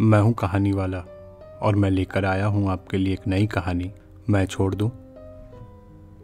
मैं हूँ कहानी वाला, और मैं लेकर आया हूँ आपके लिए एक नई कहानी। मैं छोड़ दूँ?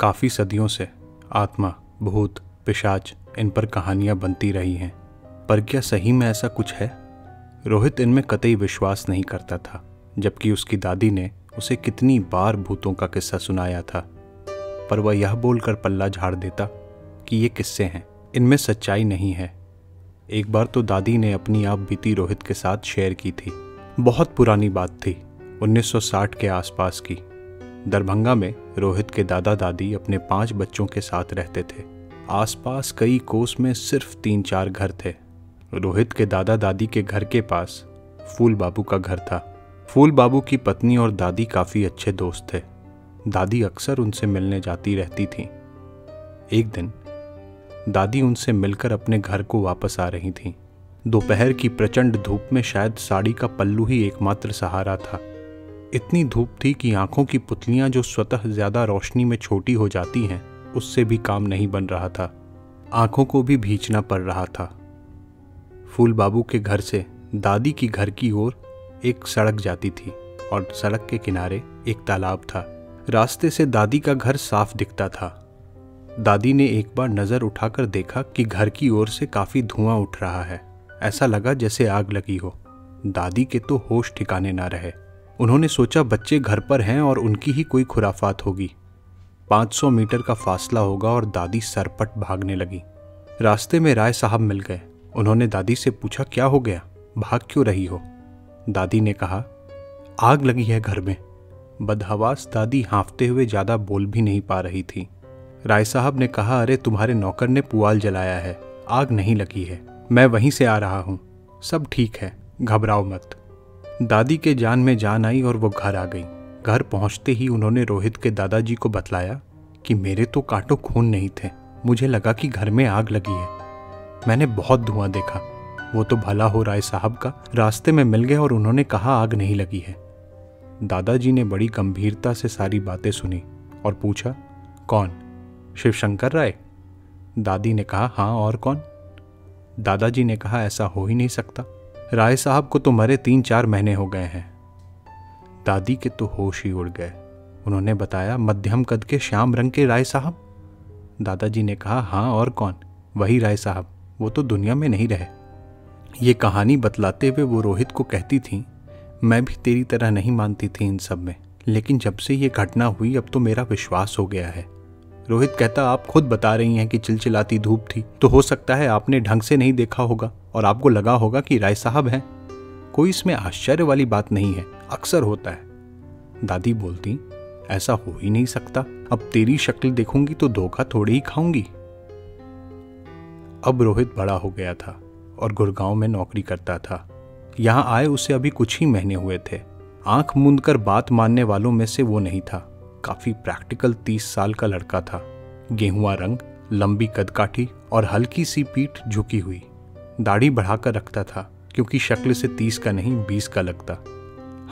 काफ़ी सदियों से आत्मा, भूत, पिशाच, इन पर कहानियाँ बनती रही हैं। पर क्या सही में ऐसा कुछ है? रोहित इनमें कतई विश्वास नहीं करता था, जबकि उसकी दादी ने उसे कितनी बार भूतों का किस्सा सुनाया था। पर वह यह बोलकर पल्ला झाड़ देता कि ये किस्से हैं, इनमें सच्चाई नहीं है। एक बार तो दादी ने अपनी आप बीती रोहित के साथ शेयर की थी। बहुत पुरानी बात थी 1960 के आसपास की। दरभंगा में रोहित के दादा दादी अपने पाँच बच्चों के साथ रहते थे। आसपास कई कोस में सिर्फ़ तीन चार घर थे। रोहित के दादा दादी के घर के पास फूल बाबू का घर था। फूल बाबू की पत्नी और दादी काफ़ी अच्छे दोस्त थे। दादी अक्सर उनसे मिलने जाती रहती थी। एक दिन दादी उनसे मिलकर अपने घर को वापस आ रही थीं। दोपहर की प्रचंड धूप में शायद साड़ी का पल्लू ही एकमात्र सहारा था। इतनी धूप थी कि आँखों की पुतलियाँ जो स्वतः ज़्यादा रोशनी में छोटी हो जाती हैं, उससे भी काम नहीं बन रहा था। आँखों को भी भींचना पड़ रहा था। फूल बाबू के घर से दादी की घर की ओर एक सड़क जाती थी और सड़क के किनारे एक तालाब था। रास्ते से दादी का घर साफ़ दिखता था। दादी ने एक बार नज़र उठाकर देखा कि घर की ओर से काफ़ी धुआँ उठ रहा है। ऐसा लगा जैसे आग लगी हो। दादी के तो होश ठिकाने ना रहे। उन्होंने सोचा, बच्चे घर पर हैं और उनकी ही कोई खुराफात होगी। 500 मीटर का फासला होगा और दादी सरपट भागने लगी। रास्ते में राय साहब मिल गए। उन्होंने दादी से पूछा, क्या हो गया? भाग क्यों रही हो? दादी ने कहा, आग लगी है घर में। बदहवास दादी हाँफते हुए ज़्यादा बोल भी नहीं पा रही थी। राय साहब ने कहा, अरे, तुम्हारे नौकर ने पुआल जलाया है, आग नहीं लगी है। मैं वहीं से आ रहा हूँ। सब ठीक है, घबराओ मत। दादी के जान में जान आई और वो घर आ गई। घर पहुँचते ही उन्होंने रोहित के दादाजी को बतलाया कि मेरे तो कांटो खून नहीं थे, मुझे लगा कि घर में आग लगी है। मैंने बहुत धुआँ देखा। वो तो भला हो राय साहब का। रास्ते में मिल गए और उन्होंने कहा, आग नहीं लगी है। दादाजी ने बड़ी गंभीरता से सारी बातें सुनी और पूछा, कौन? शिवशंकर राय। दादी ने कहा हाँ और कौन? दादाजी ने कहा, ऐसा हो ही नहीं सकता। राय साहब को तो मरे तीन चार महीने हो गए हैं। दादी के तो होश ही उड़ गए। उन्होंने बताया, मध्यम कद के श्याम रंग के राय साहब? दादाजी ने कहा हाँ और कौन? वही राय साहब। वो तो दुनिया में नहीं रहे। ये कहानी बतलाते हुए वो रोहित को कहती थी, मैं भी तेरी तरह नहीं मानती थी इन सब में। लेकिन जब से ये घटना हुई, अब तो मेरा विश्वास हो गया है। रोहित कहता, आप खुद बता रही हैं कि चिलचिलाती धूप थी। तो हो सकता है आपने ढंग से नहीं देखा होगा और आपको लगा होगा कि राय साहब हैं। कोई इसमें आश्चर्य वाली बात नहीं है, अक्सर होता है। दादी बोलती, ऐसा हो ही नहीं सकता। अब तेरी शक्ल देखूँगी तो धोखा थोड़ी ही खाऊँगी। अब रोहित बड़ा हो गया था और गुड़गांव में नौकरी करता था। यहाँ आए उसे अभी कुछ ही महीने हुए थे। आँख मूंद कर बात मानने वालों में से वो नहीं था। काफ़ी प्रैक्टिकल तीस साल का लड़का था। गेहुआ रंग, लंबी कदकाठी और हल्की सी पीठ झुकी हुई। दाढ़ी बढ़ाकर रखता था, क्योंकि शक्ल से तीस का नहीं, बीस का लगता।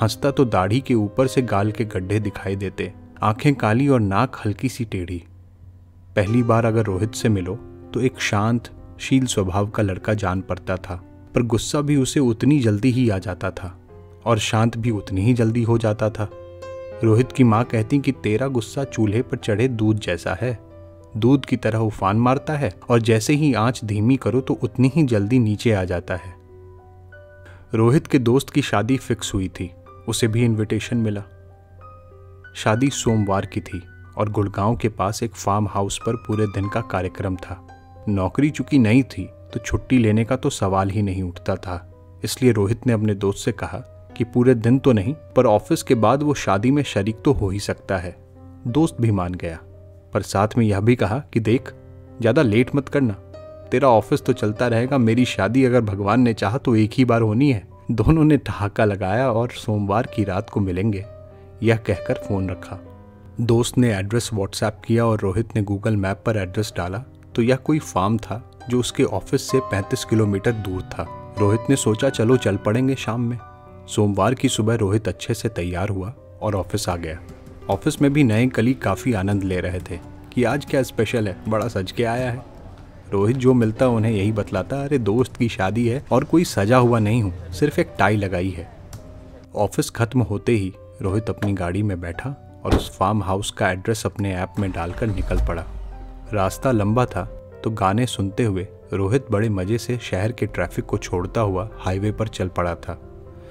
हंसता तो दाढ़ी के ऊपर से गाल के गड्ढे दिखाई देते। आँखें काली और नाक हल्की सी टेढ़ी। पहली बार अगर रोहित से मिलो तो एक शांत, शील स्वभाव का लड़का जान पड़ता था, पर गुस्सा भी उसे उतनी जल्दी ही आ जाता था, और शांत भी उतनी ही जल्दी हो जाता था। रोहित की माँ कहती कि तेरा गुस्सा चूल्हे पर चढ़े दूध जैसा है। दूध की तरह उफान मारता है और जैसे ही आँच धीमी करो तो उतनी ही जल्दी नीचे आ जाता है। रोहित के दोस्त की शादी फिक्स हुई थी। उसे भी इनविटेशन मिला। शादी सोमवार की थी और गुड़गांव के पास एक फार्म हाउस पर पूरे दिन का कार्यक्रम था। नौकरी चूँकि नहीं थी तो छुट्टी लेने का तो सवाल ही नहीं उठता था। इसलिए रोहित ने अपने दोस्त से कहा कि पूरे दिन तो नहीं, पर ऑफ़िस के बाद वो शादी में शरीक तो हो ही सकता है। दोस्त भी मान गया, पर साथ में यह भी कहा कि देख, ज़्यादा लेट मत करना। तेरा ऑफ़िस तो चलता रहेगा, मेरी शादी अगर भगवान ने चाहा तो एक ही बार होनी है। दोनों ने ठहाका लगाया और सोमवार की रात को मिलेंगे, यह कहकर फ़ोन रखा। दोस्त ने एड्रेस व्हाट्सएप किया और रोहित ने गूगल मैप पर एड्रेस डाला तो यह कोई फार्म था, जो उसके ऑफ़िस से 35 किलोमीटर दूर था। रोहित ने सोचा, चलो, चल पड़ेंगे शाम में। सोमवार की सुबह रोहित अच्छे से तैयार हुआ और ऑफ़िस आ गया। ऑफ़िस में भी नए कली काफ़ी आनंद ले रहे थे कि आज क्या स्पेशल है, बड़ा सज के आया है। रोहित जो मिलता उन्हें यही बतलाता, अरे दोस्त की शादी है और कोई सजा हुआ नहीं हूँ, सिर्फ़ एक टाई लगाई है। ऑफ़िस खत्म होते ही रोहित अपनी गाड़ी में बैठा और उस फार्म हाउस का एड्रेस अपने ऐप में डालकर निकल पड़ा। रास्ता लंबा था तो गाने सुनते हुए रोहित बड़े मज़े से शहर के ट्रैफ़िक को छोड़ता हुआ हाईवे पर चल पड़ा था।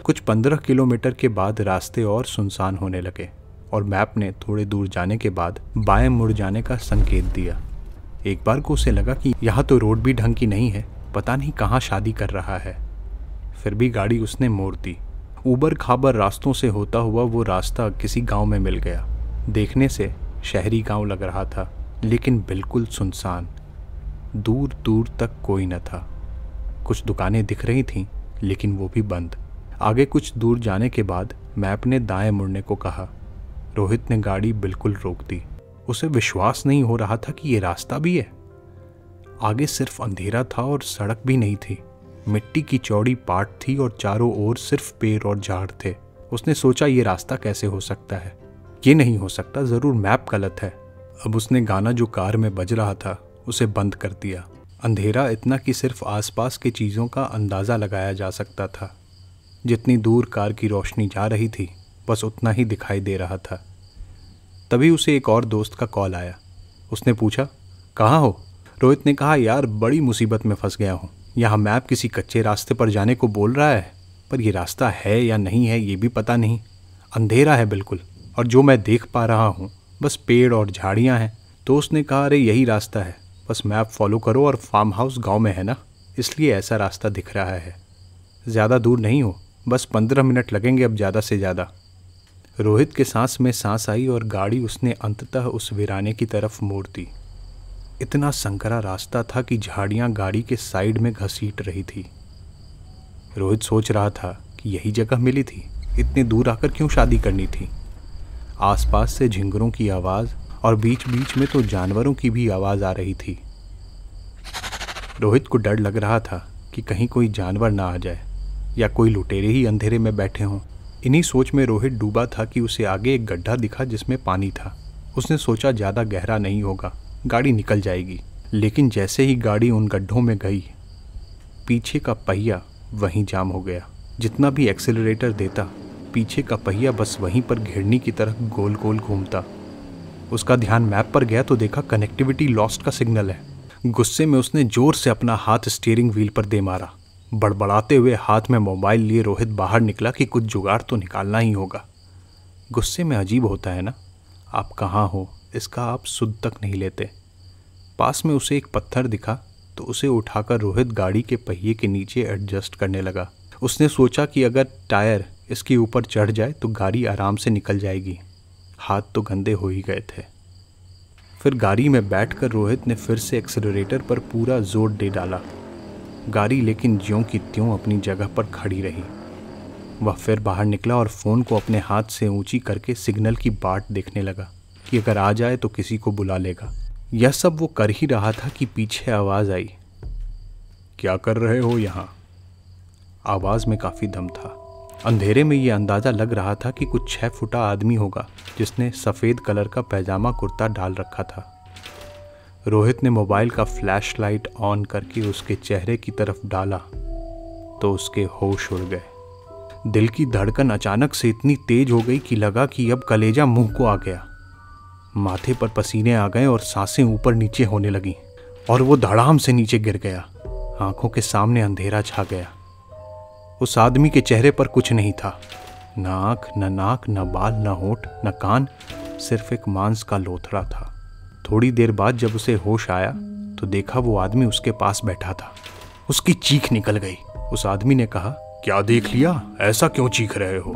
कुछ पंद्रह किलोमीटर के बाद रास्ते और सुनसान होने लगे और मैप ने थोड़े दूर जाने के बाद बाएँ मुड़ जाने का संकेत दिया। एक बार को उसे लगा कि यहाँ तो रोड भी ढंग की नहीं है, पता नहीं कहाँ शादी कर रहा है। फिर भी गाड़ी उसने मोड़ दी। ऊबर खाबर रास्तों से होता हुआ वो रास्ता किसी गाँव में मिल गया। देखने से शहरी गाँव लग रहा था, लेकिन बिल्कुल सुनसान। दूर दूर तक कोई न था। कुछ दुकानें दिख रही थीं, लेकिन वो भी बंद। आगे कुछ दूर जाने के बाद मैप ने दाएँ मुड़ने को कहा। रोहित ने गाड़ी बिल्कुल रोक दी। उसे विश्वास नहीं हो रहा था कि ये रास्ता भी है। आगे सिर्फ़ अंधेरा था और सड़क भी नहीं थी। मिट्टी की चौड़ी पाट थी और चारों ओर सिर्फ़ पेड़ और झाड़ थे। उसने सोचा, ये रास्ता कैसे हो सकता है? ये नहीं हो सकता, ज़रूर मैप गलत है। अब उसने गाना जो कार में बज रहा था, उसे बंद कर दिया। अंधेरा इतना कि सिर्फ़ आसपास की चीज़ों का अंदाज़ा लगाया जा सकता था। जितनी दूर कार की रोशनी जा रही थी, बस उतना ही दिखाई दे रहा था। तभी उसे एक और दोस्त का कॉल आया। उसने पूछा, कहाँ हो? रोहित ने कहा, यार, बड़ी मुसीबत में फंस गया हूँ। यहाँ मैप किसी कच्चे रास्ते पर जाने को बोल रहा है, पर यह रास्ता है या नहीं है, ये भी पता नहीं। अंधेरा है बिल्कुल, और जो मैं देख पा रहा हूँ, बस पेड़ और झाड़ियाँ हैं। तो उसने कहा, अरे, यही रास्ता है। बस मैप फॉलो करो और फार्म हाउस गाँव में है ना, इसलिए ऐसा रास्ता दिख रहा है। ज़्यादा दूर नहीं हो बस पंद्रह मिनट लगेंगे अब ज़्यादा से ज़्यादा। रोहित के सांस में सांस आई और गाड़ी उसने अंततः उस वीराने की तरफ़ मोड़ दी। इतना संकरा रास्ता था कि झाड़ियाँ गाड़ी के साइड में घसीट रही थी। रोहित सोच रहा था कि यही जगह मिली थी। इतने दूर आकर क्यों शादी करनी थी? आसपास से झिंगरों की आवाज़ और बीच बीच में तो जानवरों की भी आवाज़ आ रही थी। रोहित को डर लग रहा था कि कहीं कोई जानवर ना आ जाए। या कोई लुटेरे ही अंधेरे में बैठे हों। इन्हीं सोच में रोहित डूबा था कि उसे आगे एक गड्ढा दिखा जिसमें पानी था। उसने सोचा ज़्यादा गहरा नहीं होगा, गाड़ी निकल जाएगी। लेकिन जैसे ही गाड़ी उन गड्ढों में गई, पीछे का पहिया वहीं जाम हो गया। जितना भी एक्सेलरेटर देता, पीछे का पहिया बस वहीं पर घिरनी की तरह गोल गोल घूमता। उसका ध्यान मैप पर गया तो देखा कनेक्टिविटी लॉस्ट का सिग्नल है। गुस्से में उसने ज़ोर से अपना हाथ स्टीयरिंग व्हील पर दे मारा। बड़बड़ाते हुए हाथ में मोबाइल लिए रोहित बाहर निकला कि कुछ जुगाड़ तो निकालना ही होगा। गुस्से में अजीब होता है ना? आप कहाँ हो? इसका आप सुध तक नहीं लेते। पास में उसे एक पत्थर दिखा तो उसे उठाकर रोहित गाड़ी के पहिए के नीचे एडजस्ट करने लगा। उसने सोचा कि अगर टायर इसके ऊपर चढ़ जाए तो गाड़ी आराम से निकल जाएगी। हाथ तो गंदे हो ही गए थे। फिर गाड़ी में बैठकर रोहित ने फिर से एक्सेलरेटर पर पूरा ज़ोर दे डाला। गाड़ी लेकिन ज्यों की त्यों अपनी जगह पर खड़ी रही। वह फिर बाहर निकला और फ़ोन को अपने हाथ से ऊँची करके सिग्नल की बाट देखने लगा कि अगर आ जाए तो किसी को बुला लेगा। यह सब वो कर ही रहा था कि पीछे आवाज़ आई। क्या कर रहे हो यहाँ? आवाज़ में काफ़ी दम था। अंधेरे में ये अंदाज़ा लग रहा था कि कुछ छः फुटा आदमी होगा जिसने सफ़ेद कलर का पैजामा कुर्ता डाल रखा था। रोहित ने मोबाइल का फ्लैश लाइट ऑन करके उसके चेहरे की तरफ़ डाला तो उसके होश उड़ गए। दिल की धड़कन अचानक से इतनी तेज हो गई कि लगा कि अब कलेजा मुँह को आ गया। माथे पर पसीने आ गए और साँसें ऊपर नीचे होने लगी, और वो धड़ाम से नीचे गिर गया। आँखों के सामने अंधेरा छा गया। उस आदमी के चेहरे पर कुछ नहीं था। न आँख, न नाक, न बाल, न होठ, न कान, सिर्फ़ एक मांस का लोथड़ा था। थोड़ी देर बाद जब उसे होश आया तो देखा वो आदमी उसके पास बैठा था। उसकी चीख निकल गई। उस आदमी ने कहा क्या देख लिया? ऐसा क्यों चीख रहे हो?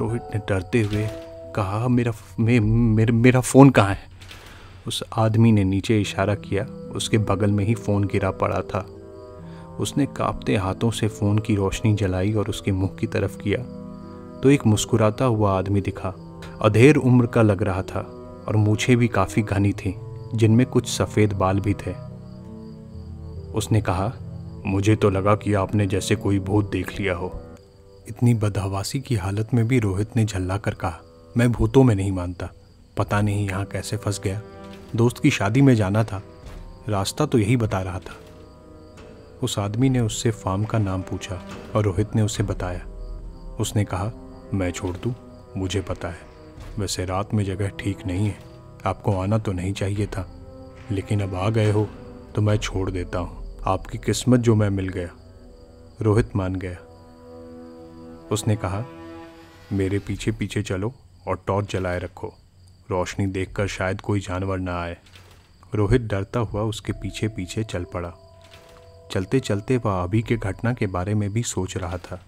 रोहित ने डरते हुए कहा मेरा मे, मेर, मेरा फ़ोन कहाँ है? उस आदमी ने नीचे इशारा किया। उसके बगल में ही फ़ोन गिरा पड़ा था। उसने कांपते हाथों से फ़ोन की रोशनी जलाई और उसके मुँह की तरफ़ किया। तो एक मुस्कुराता हुआ आदमी दिखा। अधेर उम्र का लग रहा था। और मूछें भी काफ़ी घनी थी, जिनमें कुछ सफ़ेद बाल भी थे। उसने कहा, मुझे तो लगा कि आपने जैसे कोई भूत देख लिया हो। इतनी बदहवासी की हालत में भी रोहित ने झल्ला कर कहा, मैं भूतों में नहीं मानता। पता नहीं यहाँ कैसे फंस गया। दोस्त की शादी में जाना था। रास्ता तो यही बता रहा था। उस आदमी ने उससे फार्म का नाम पूछा और रोहित ने उसे बताया। उसने कहा, मैं छोड़ दूँ, मुझे पता है। वैसे रात में जगह ठीक नहीं है। आपको आना तो नहीं चाहिए था। लेकिन अब आ गए हो तो मैं छोड़ देता हूँ। आपकी किस्मत जो मैं मिल गया, रोहित मान गया। उसने कहा, मेरे पीछे पीछे चलो और टॉर्च जलाए रखो। रोशनी देखकर शायद कोई जानवर ना आए। रोहित डरता हुआ उसके पीछे पीछे चल पड़ा। चलते चलते वह अभी के घटना के बारे में भी सोच रहा था।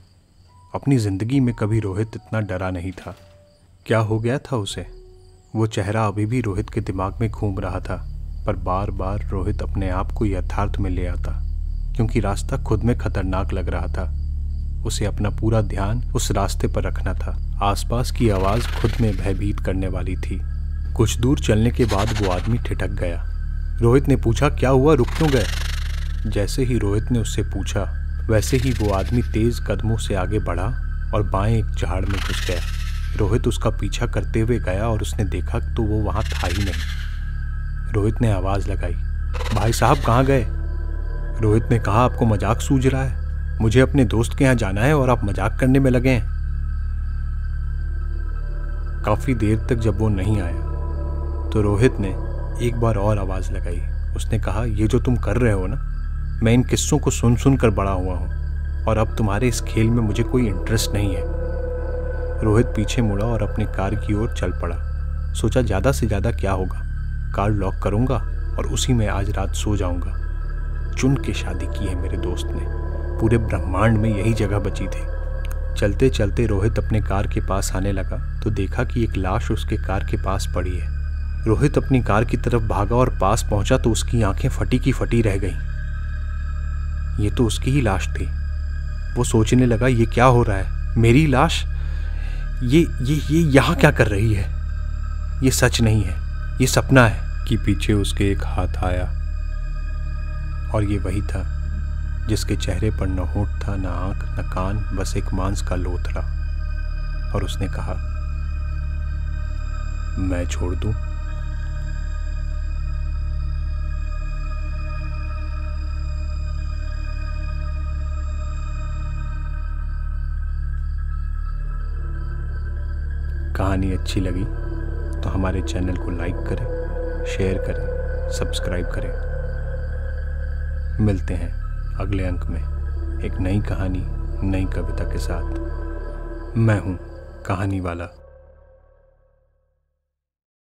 अपनी ज़िंदगी में कभी रोहित इतना डरा नहीं था। क्या हो गया था उसे? वो चेहरा अभी भी रोहित के दिमाग में घूम रहा था, पर बार बार रोहित अपने आप को यथार्थ में ले आता, क्योंकि रास्ता खुद में खतरनाक लग रहा था। उसे अपना पूरा ध्यान उस रास्ते पर रखना था। आसपास की आवाज़ खुद में भयभीत करने वाली थी। कुछ दूर चलने के बाद वो आदमी ठिठक गया। रोहित ने पूछा, क्या हुआ? रुक क्यों गए? जैसे ही रोहित ने उससे पूछा, वैसे ही वो आदमी तेज कदमों से आगे बढ़ा और बाएँ एक झाड़ में घुस गया। रोहित उसका पीछा करते हुए गया और उसने देखा तो वो वहाँ था ही नहीं। रोहित ने आवाज़ लगाई, भाई साहब, कहाँ गए? रोहित ने कहा, आपको मज़ाक सूझ रहा है। मुझे अपने दोस्त के यहाँ जाना है और आप मज़ाक करने में लगे हैं। काफ़ी देर तक जब वो नहीं आया तो रोहित ने एक बार और आवाज़ लगाई। उसने कहा, ये जो तुम कर रहे हो ना, मैं इन किस्सों को सुन सुन कर बड़ा हुआ हूँ और अब तुम्हारे इस खेल में मुझे कोई इंटरेस्ट नहीं है। रोहित पीछे मुड़ा और अपनी कार की ओर चल पड़ा। सोचा ज़्यादा से ज़्यादा क्या होगा? कार लॉक करूँगा और उसी में आज रात सो जाऊँगा। चुन के शादी की है मेरे दोस्त ने। पूरे ब्रह्मांड में यही जगह बची थी। चलते चलते रोहित अपने कार के पास आने लगा तो देखा कि एक लाश उसके कार के पास पड़ी है। रोहित अपनी कार की तरफ़ भागा और पास पहुँचा तो उसकी आँखें फटी की फटी रह गईं। ये तो उसकी ही लाश थी। वो सोचने लगा, ये क्या हो रहा है? मेरी लाश? ये ये ये यहाँ क्या कर रही है? ये सच नहीं है। ये सपना है कि पीछे उसके एक हाथ आया। और ये वही था, जिसके चेहरे पर न होठ था, न आँख, न कान, बस एक मांस का लोथरा और उसने कहा, मैं छोड़ दूँ? कहानी अच्छी लगी तो हमारे चैनल को लाइक करें, शेयर करें, सब्सक्राइब करें। मिलते हैं अगले अंक में एक नई कहानी, नई कविता के साथ। मैं हूँ कहानी वाला।